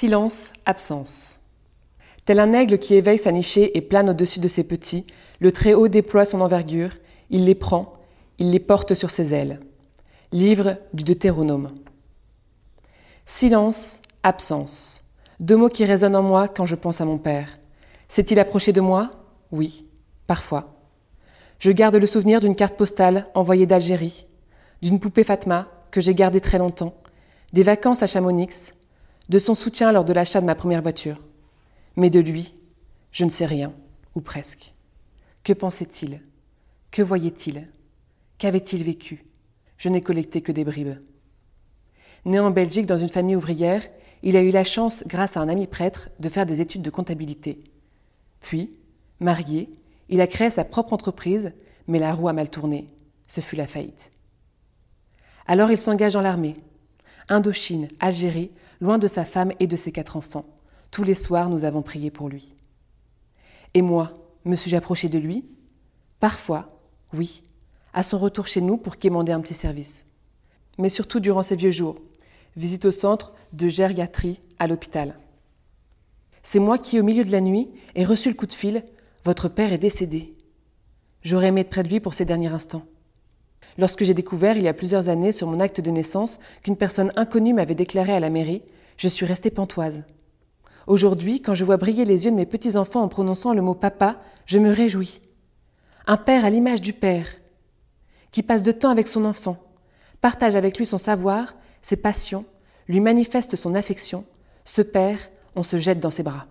Silence, absence. Tel un aigle qui éveille sa nichée et plane au-dessus de ses petits, le Très-Haut déploie son envergure, il les prend, il les porte sur ses ailes. Livre du Deutéronome. Silence, absence. Deux mots qui résonnent en moi quand je pense à mon père. S'est-il approché de moi? Oui, parfois. Je garde le souvenir d'une carte postale envoyée d'Algérie, d'une poupée Fatma que j'ai gardée très longtemps, des vacances à Chamonix, de son soutien lors de l'achat de ma première voiture. Mais de lui, je ne sais rien, ou presque. Que pensait-il? Que voyait-il? Qu'avait-il vécu? Je n'ai collecté que des bribes. Né en Belgique dans une famille ouvrière, il a eu la chance, grâce à un ami prêtre, de faire des études de comptabilité. Puis, marié, il a créé sa propre entreprise, mais la roue a mal tourné. Ce fut la faillite. Alors il s'engage dans l'armée. Indochine, Algérie, loin de sa femme et de ses quatre enfants. Tous les soirs, nous avons prié pour lui. Et moi, me suis-je approché de lui? Parfois, oui, à son retour chez nous pour quémander un petit service. Mais surtout durant ces vieux jours, visite au centre de gériatrie à l'hôpital. C'est moi qui, au milieu de la nuit, ai reçu le coup de fil Votre père est décédé. J'aurais aimé être près de lui pour ces derniers instants. Lorsque j'ai découvert, il y a plusieurs années, sur mon acte de naissance, qu'une personne inconnue m'avait déclaré à la mairie, je suis restée pantoise. Aujourd'hui, quand je vois briller les yeux de mes petits-enfants en prononçant le mot papa, je me réjouis. Un père à l'image du père, qui passe de temps avec son enfant, partage avec lui son savoir, ses passions, lui manifeste son affection, ce père, on se jette dans ses bras.